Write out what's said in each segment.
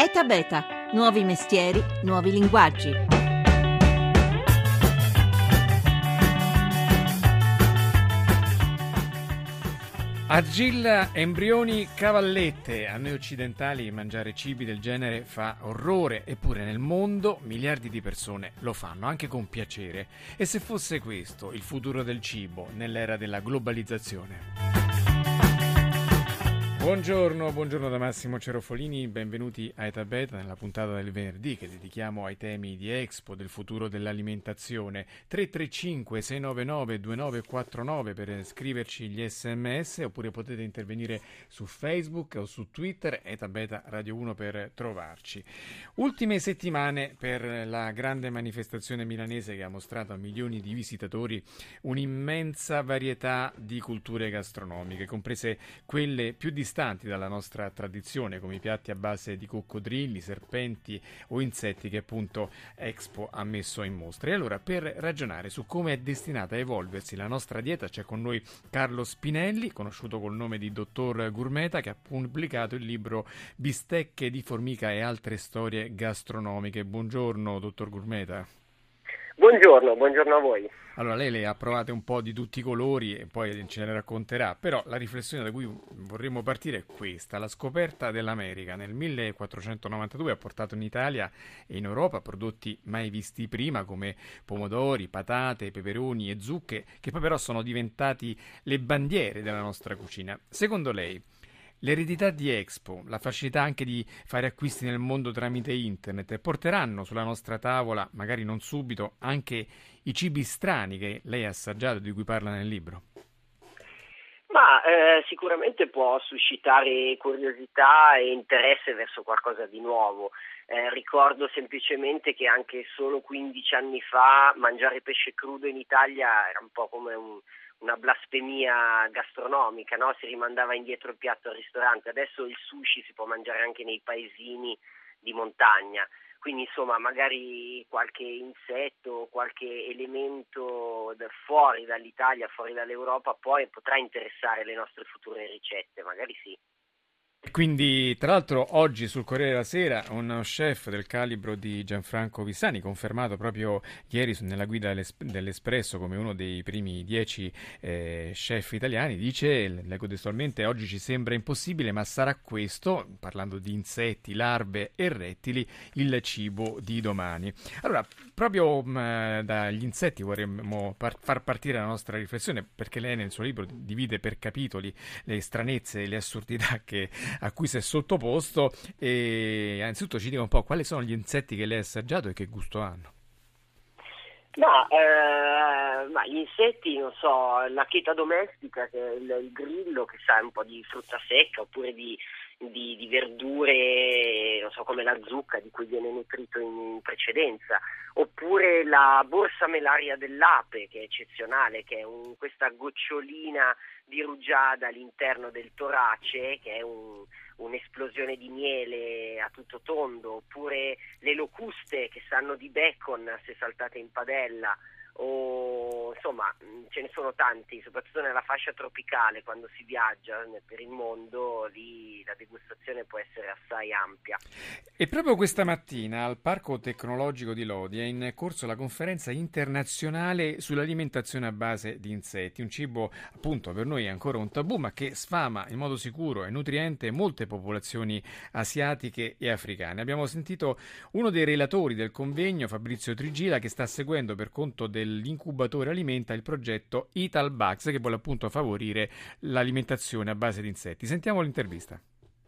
ETA Beta, nuovi mestieri, nuovi linguaggi. Argilla, embrioni, cavallette. A noi occidentali mangiare cibi del genere fa orrore, eppure nel mondo miliardi di persone lo fanno, anche con piacere. E se fosse questo il futuro del cibo nell'era della globalizzazione? Buongiorno, buongiorno da Massimo Cerofolini, benvenuti a Eta Beta nella puntata del venerdì che dedichiamo ai temi di Expo, del futuro dell'alimentazione. 335 699 2949 per scriverci gli sms oppure potete intervenire su Facebook o su Twitter, Eta Beta Radio 1 per trovarci. Ultime settimane per la grande manifestazione milanese che ha mostrato a milioni di visitatori un'immensa varietà di culture gastronomiche, comprese quelle più distanti distanti dalla nostra tradizione, come i piatti a base di coccodrilli, serpenti o insetti che appunto Expo ha messo in mostra. E allora, per ragionare su come è destinata a evolversi la nostra dieta, c'è con noi Carlo Spinelli, conosciuto col nome di Dottor Gourmeta, che ha pubblicato il libro Bistecche di formica e altre storie gastronomiche. Buongiorno, Dottor Gourmeta. Buongiorno, buongiorno a voi. Allora, lei le ha provate un po' di tutti i colori e poi ce ne racconterà, però la riflessione da cui vorremmo partire è questa. La scoperta dell'America nel 1492 ha portato in Italia e in Europa prodotti mai visti prima come pomodori, patate, peperoni e zucche, che poi però sono diventati le bandiere della nostra cucina. Secondo lei, L'eredità di Expo, la facilità anche di fare acquisti nel mondo tramite internet porteranno sulla nostra tavola, magari non subito, anche i cibi strani che lei ha assaggiato, di cui parla nel libro? Ma eh, sicuramente può suscitare curiosità e interesse verso qualcosa di nuovo. Eh, ricordo semplicemente che anche solo 15 anni fa mangiare pesce crudo in Italia era un po' come un, una blasfemia gastronomica, no? si rimandava indietro il piatto al ristorante, adesso il sushi si può mangiare anche nei paesini di montagna, quindi insomma magari qualche insetto, qualche elemento fuori dall'Italia, fuori dall'Europa poi potrà interessare le nostre future ricette, magari sì. Quindi, tra l'altro, oggi sul Corriere della Sera un chef del calibro di Gianfranco Vissani, confermato proprio ieri nella guida dell'Espresso come uno dei primi dieci eh, chef italiani, dice, leggo testualmente, oggi ci sembra impossibile, ma sarà questo, parlando di insetti, larve e rettili, il cibo di domani. Allora, proprio mh, mm, dagli insetti vorremmo par- far partire la nostra riflessione, perché lei nel suo libro divide per capitoli le stranezze e le assurdità che a cui si è sottoposto e innanzitutto ci dica un po' quali sono gli insetti che lei ha assaggiato e che gusto hanno. Ma, eh, ma, gli insetti, non so, la cheta domestica, che è il, grillo, che sa un po' di frutta secca, oppure di, di, di, verdure, non so, come la zucca di cui viene nutrito in precedenza, oppure la borsa melaria dell'ape, che è eccezionale, che è un, questa gocciolina di rugiada all'interno del torace, che è un, un'esplosione di miele a tutto tondo, oppure le locuste che sanno di bacon se saltate in padella, o insomma ce ne sono tanti, soprattutto nella fascia tropicale quando si viaggia per il mondo, lì la degustazione può essere assai ampia. E proprio questa mattina al Parco Tecnologico di Lodi è in corso la conferenza internazionale sull'alimentazione a base di insetti, un cibo appunto per noi è ancora un tabù ma che sfama in modo sicuro e nutriente molte popolazioni asiatiche e africane. Abbiamo sentito uno dei relatori del convegno, Fabrizio Trigila, che sta seguendo per conto dell'incubatore alimenta il progetto Italbugs che vuole appunto favorire l'alimentazione a base di insetti. Sentiamo l'intervista.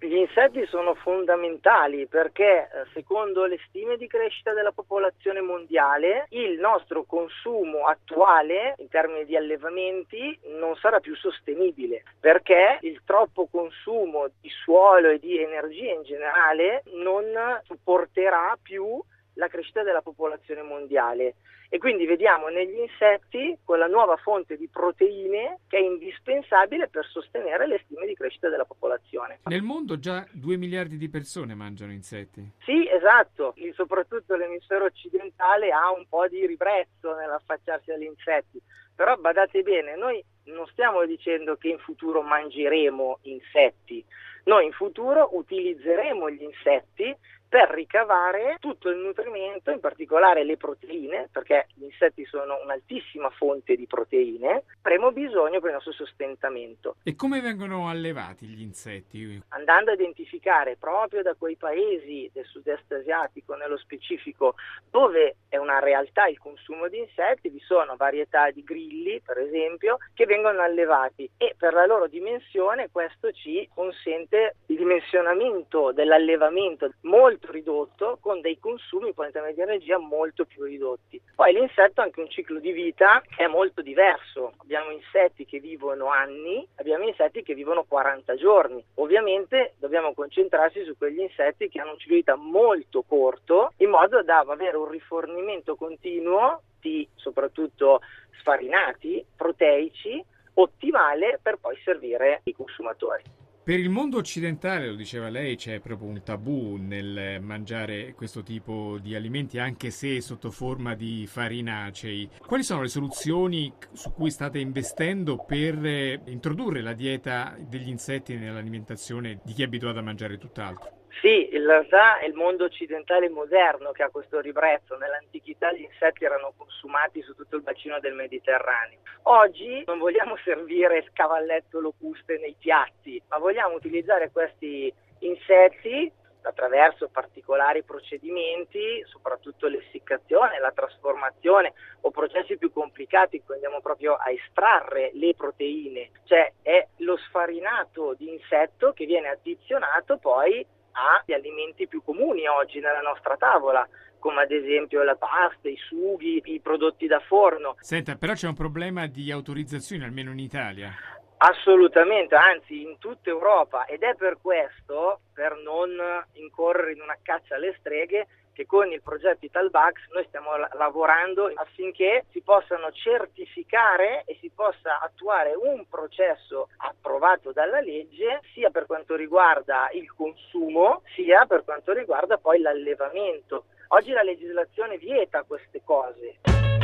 Gli insetti sono fondamentali perché eh, secondo le stime di crescita della popolazione mondiale il nostro consumo attuale in termini di allevamenti non sarà più sostenibile perché il troppo consumo di suolo e di energia in generale non supporterà più la crescita della popolazione mondiale e quindi vediamo negli insetti quella nuova fonte di proteine che è indispensabile per sostenere le stime di crescita della popolazione. Nel mondo già 2 miliardi di persone mangiano insetti. Sì, esatto, e soprattutto l'emisfero occidentale ha un po' di ribrezzo nell'affacciarsi agli insetti, però badate bene, noi non stiamo dicendo che in futuro mangeremo insetti, Noi in futuro utilizzeremo gli insetti per ricavare tutto il nutrimento, in particolare le proteine, perché gli insetti sono un'altissima fonte di proteine, avremo bisogno per il nostro sostentamento. E come vengono allevati gli insetti? Andando a identificare proprio da quei paesi del sud-est asiatico, nello specifico, dove è una realtà il consumo di insetti, vi sono varietà di grilli, per esempio, che vengono allevati e per la loro dimensione questo ci consente il dimensionamento dell'allevamento molto molto ridotto con dei consumi potenzialmente di energia molto più ridotti. Poi l'insetto ha anche un ciclo di vita che è molto diverso. Abbiamo insetti che vivono anni, abbiamo insetti che vivono 40 giorni. Ovviamente dobbiamo concentrarsi su quegli insetti che hanno un ciclo di vita molto corto in modo da avere un rifornimento continuo di soprattutto sfarinati, proteici, ottimale per poi servire i consumatori. Per il mondo occidentale, lo diceva lei, c'è proprio un tabù nel mangiare questo tipo di alimenti, anche se sotto forma di farinacei. Quali sono le soluzioni su cui state investendo per introdurre la dieta degli insetti nell'alimentazione di chi è abituato a mangiare tutt'altro? Sì, in realtà è il mondo occidentale moderno che ha questo ribrezzo. Nell'antichità gli insetti erano consumati su tutto il bacino del Mediterraneo. Oggi non vogliamo servire scavalletto locuste nei piatti, ma vogliamo utilizzare questi insetti attraverso particolari procedimenti, soprattutto l'essiccazione, la trasformazione o processi più complicati in cui andiamo proprio a estrarre le proteine, cioè è lo sfarinato di insetto che viene addizionato poi agli alimenti più comuni oggi nella nostra tavola, come ad esempio la pasta, i sughi, i prodotti da forno. Senta, però c'è un problema di autorizzazione, almeno in Italia. Assolutamente, anzi in tutta Europa ed è per questo, per non incorrere in una caccia alle streghe, che con il progetto Italbax noi stiamo lavorando affinché si possano certificare e si possa attuare un processo approvato dalla legge sia per quanto riguarda il consumo sia per quanto riguarda poi l'allevamento. Oggi la legislazione vieta queste cose.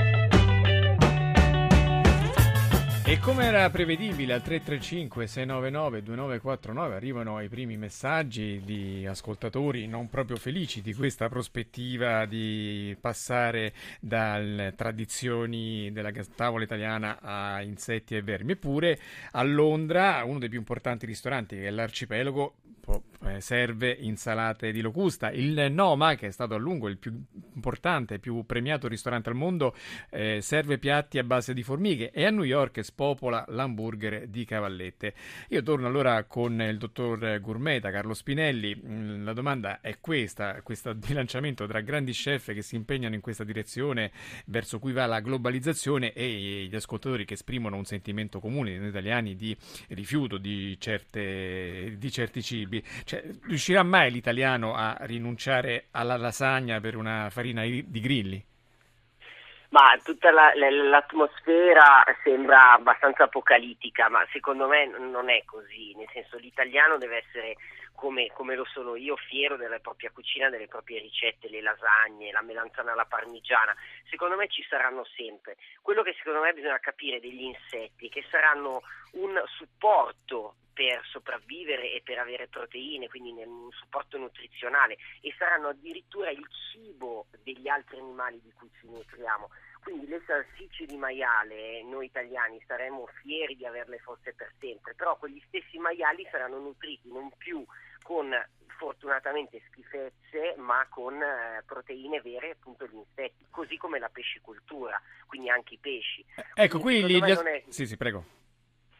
E come era prevedibile al 335-699-2949 arrivano i primi messaggi di ascoltatori non proprio felici di questa prospettiva di passare dalle tradizioni della tavola italiana a insetti e vermi. Eppure a Londra, uno dei più importanti ristoranti che è l'Arcipelago, serve insalate di locusta. Il Noma, che è stato a lungo il più importante e più premiato ristorante al mondo, eh, serve piatti a base di formiche e a New York spopola l'hamburger di cavallette. Io torno allora con il dottor Gourmeta, Carlo Spinelli. Mm, la domanda è questa, questo bilanciamento tra grandi chef che si impegnano in questa direzione verso cui va la globalizzazione e gli ascoltatori che esprimono un sentimento comune noi italiani di rifiuto di, certe, di certi cibi. Cioè, cioè, riuscirà mai l'italiano a rinunciare alla lasagna per una farina di grilli? Ma tutta la, l'atmosfera sembra abbastanza apocalittica, ma secondo me non è così, nel senso l'italiano deve essere come, come, lo sono io, fiero della propria cucina, delle proprie ricette, le lasagne, la melanzana alla parmigiana, secondo me ci saranno sempre. Quello che secondo me bisogna capire degli insetti, che saranno un supporto per sopravvivere e per avere proteine, quindi un supporto nutrizionale e saranno addirittura il cibo degli altri animali di cui ci nutriamo. Quindi le salsicce di maiale, noi italiani saremmo fieri di averle forse per sempre, però quegli stessi maiali saranno nutriti non più con fortunatamente schifezze, ma con eh, proteine vere, appunto gli insetti, così come la pescicoltura, quindi anche i pesci. Ecco, quindi qui gli... È... Sì, sì, prego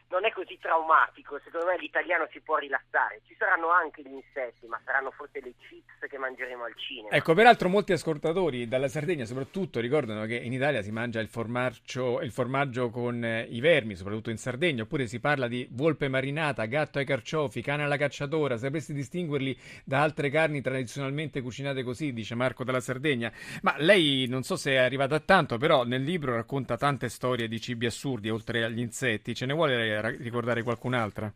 non è così traumatico, secondo me l'italiano si può rilassare. Ci saranno anche gli insetti, ma saranno forse le chips che mangeremo al cinema. Ecco, peraltro molti ascoltatori dalla Sardegna soprattutto ricordano che in Italia si mangia il formaggio, il formaggio con eh, i vermi, soprattutto in Sardegna, oppure si parla di volpe marinata, gatto ai carciofi, cane alla cacciatora, sapresti distinguerli da altre carni tradizionalmente cucinate così, dice Marco dalla Sardegna. Ma lei non so se è arrivata a tanto, però nel libro racconta tante storie di cibi assurdi oltre agli insetti, ce ne vuole ricordare qualcun'altra?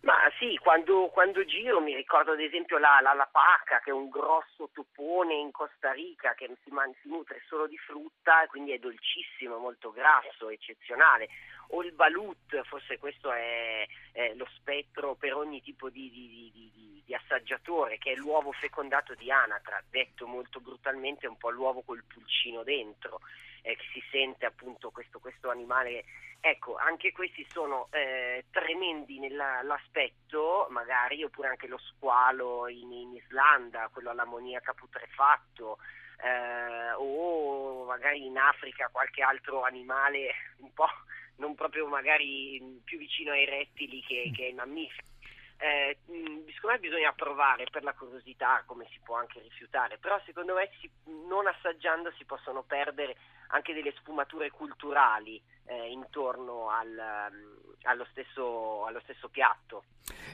Ma sì, quando, quando, giro mi ricordo ad esempio la, la, la, paca, che è un grosso topone in Costa Rica che si, man, si nutre solo di frutta e quindi è dolcissimo, molto grasso, eccezionale. O il balut, forse questo è, è lo spettro per ogni tipo di, di, di, di, assaggiatore, che è l'uovo fecondato di anatra, detto molto brutalmente un po' l'uovo col pulcino dentro, eh, che si sente appunto questo, questo animale Ecco, anche questi sono eh, tremendi nell'aspetto, magari, oppure anche lo squalo in, in Islanda, quello all'ammoniaca putrefatto, eh, o magari in Africa qualche altro animale un po' non proprio magari più vicino ai rettili che, che ai mammiferi. Eh, secondo me bisogna provare per la curiosità, come si può anche rifiutare, però secondo me si, non assaggiando si possono perdere anche delle sfumature culturali eh, intorno al, um, allo, stesso, allo, stesso, piatto.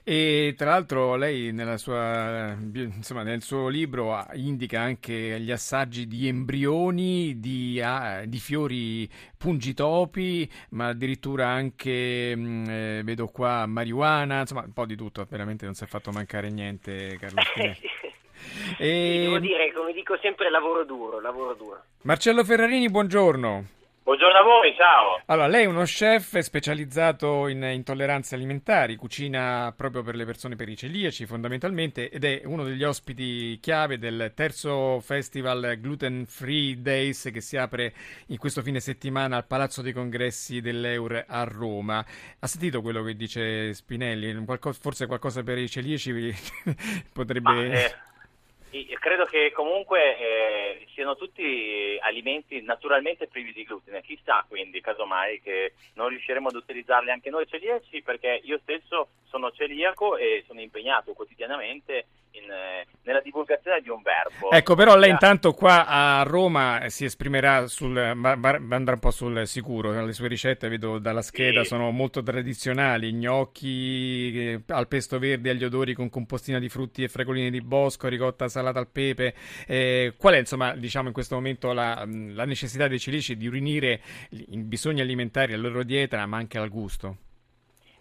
E tra l'altro lei sua, insomma, nel suo libro indica anche gli assaggi di embrioni, di, ah, di fiori pungitopi, ma addirittura anche, mm, eh, vedo qua, marijuana, insomma un po' di tutto, veramente non si è fatto mancare niente Carlo e... Devo dire, come dico sempre, lavoro duro, lavoro duro. Marcello Ferrarini, buongiorno. Buongiorno a voi, ciao. Allora, lei è uno chef specializzato in intolleranze alimentari, cucina proprio per le persone per i celiaci fondamentalmente ed è uno degli ospiti chiave del terzo festival Gluten Free Days che si apre in questo fine settimana al Palazzo dei Congressi dell'Eur a Roma. Ha sentito quello che dice Spinelli? Qualcosa, forse qualcosa per i celiaci potrebbe... Ma, eh credo che comunque eh, siano tutti alimenti naturalmente privi di glutine. Chissà quindi, casomai, che non riusciremo ad utilizzarli anche noi celiaci, perché io stesso sono celiaco e sono impegnato quotidianamente in, eh, nella divulgazione di un verbo. Ecco, però lei intanto qua a Roma si esprimerà sul, andrà un po' sul sicuro, le sue ricette vedo dalla scheda sì. sono molto tradizionali, gnocchi eh, al pesto verde, agli odori con compostina di frutti e fregoline di bosco, ricotta salata al pepe. Eh, qual è insomma diciamo in questo momento la, la necessità dei cilici di riunire i bisogni alimentari alla loro dieta ma anche al gusto?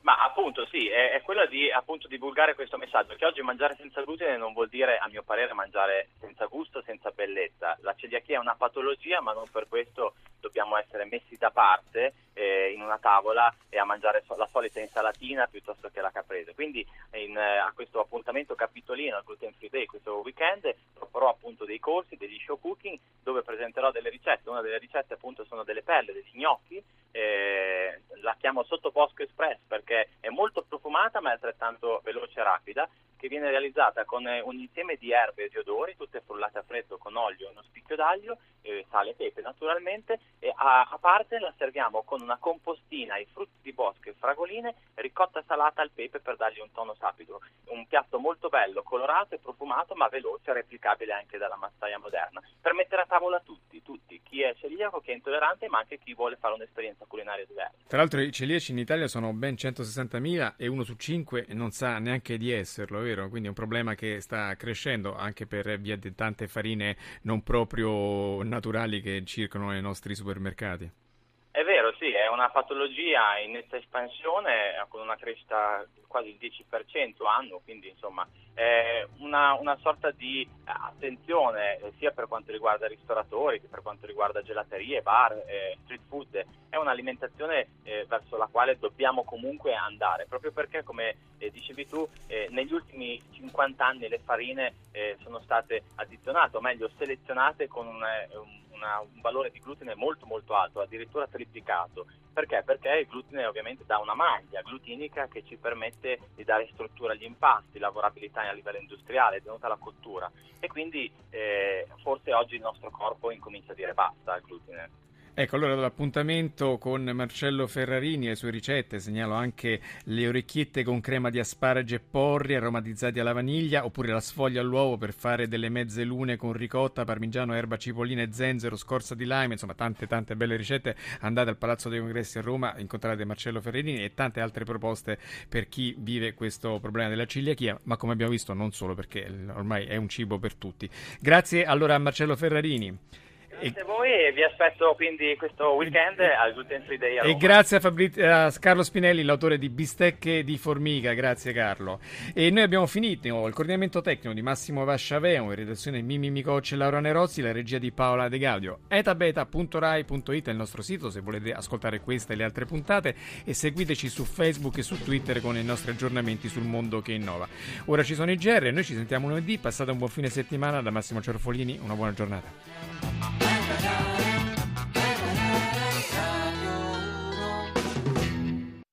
Ma appunto sì, è, è quello di appunto, divulgare questo messaggio, che oggi mangiare senza glutine non vuol dire, a mio parere, mangiare senza gusto, senza bellezza. La celiachia è una patologia, ma non per questo dobbiamo essere messi da parte eh, in una tavola e a mangiare la solita insalatina piuttosto che la caprese. Quindi in, eh, a questo appuntamento capitolino, al Gluten Free Day, questo weekend, proporrò appunto dei corsi, degli show cooking, dove presenterò delle ricette. Una delle ricette appunto sono delle pelle, degli gnocchi, eh, la chiamo sotto bosco express perché è molto profumata ma è altrettanto veloce e rapida che viene realizzata con eh, un insieme di erbe e di odori, tutte frullate a freddo con olio e uno spicchio d'aglio, eh, sale e pepe naturalmente, e a, a, parte la serviamo con una compostina ai frutti di bosco e fragoline, ricotta salata al pepe per dargli un tono sapido. Un piatto molto bello, colorato e profumato, ma veloce e replicabile anche dalla massaia moderna, per mettere a tavola tutti, tutti, chi è celiaco, chi è intollerante, ma anche chi vuole fare un'esperienza culinaria diversa. Tra l'altro i celiaci in Italia sono ben 160.000 e uno su cinque non sa neanche di esserlo, vero? Vero? Quindi è un problema che sta crescendo anche per via di tante farine non proprio naturali che circolano nei nostri supermercati. Una patologia in netta espansione con una crescita quasi il 10% anno, quindi insomma è una, una sorta di attenzione eh, sia per quanto riguarda ristoratori che per quanto riguarda gelaterie, bar, eh, street food, è un'alimentazione eh, verso la quale dobbiamo comunque andare, proprio perché come eh, dicevi tu eh, negli ultimi 50 anni le farine eh, sono state addizionate, o meglio selezionate con un, un un valore di glutine molto molto alto, addirittura triplicato. Perché? Perché il glutine ovviamente dà una maglia glutinica che ci permette di dare struttura agli impasti, lavorabilità a livello industriale, tenuta la cottura e quindi eh, forse oggi il nostro corpo incomincia a dire basta al glutine. Ecco, allora l'appuntamento con Marcello Ferrarini e le sue ricette, segnalo anche le orecchiette con crema di asparagi e porri aromatizzati alla vaniglia, oppure la sfoglia all'uovo per fare delle mezze lune con ricotta, parmigiano, erba cipollina e zenzero, scorza di lime, insomma tante tante belle ricette. Andate al Palazzo dei Congressi a Roma, incontrate Marcello Ferrarini e tante altre proposte per chi vive questo problema della celiachia, ma come abbiamo visto non solo perché ormai è un cibo per tutti. Grazie allora a Marcello Ferrarini. Grazie a voi e vi aspetto quindi questo weekend al Gluten Free Day. E grazie a, Fabri- a Carlo Spinelli, l'autore di Bistecche di Formica, grazie Carlo. E noi abbiamo finito il coordinamento tecnico di Massimo Vasciaveo, in redazione Mimi Micocci e Laura Nerozzi, la regia di Paola De Gaudio. etabeta.rai.it è il nostro sito se volete ascoltare questa e le altre puntate e seguiteci su Facebook e su Twitter con i nostri aggiornamenti sul mondo che innova. Ora ci sono i GR e noi ci sentiamo lunedì, passate un buon fine settimana da Massimo Cerfolini, una buona giornata. na na na.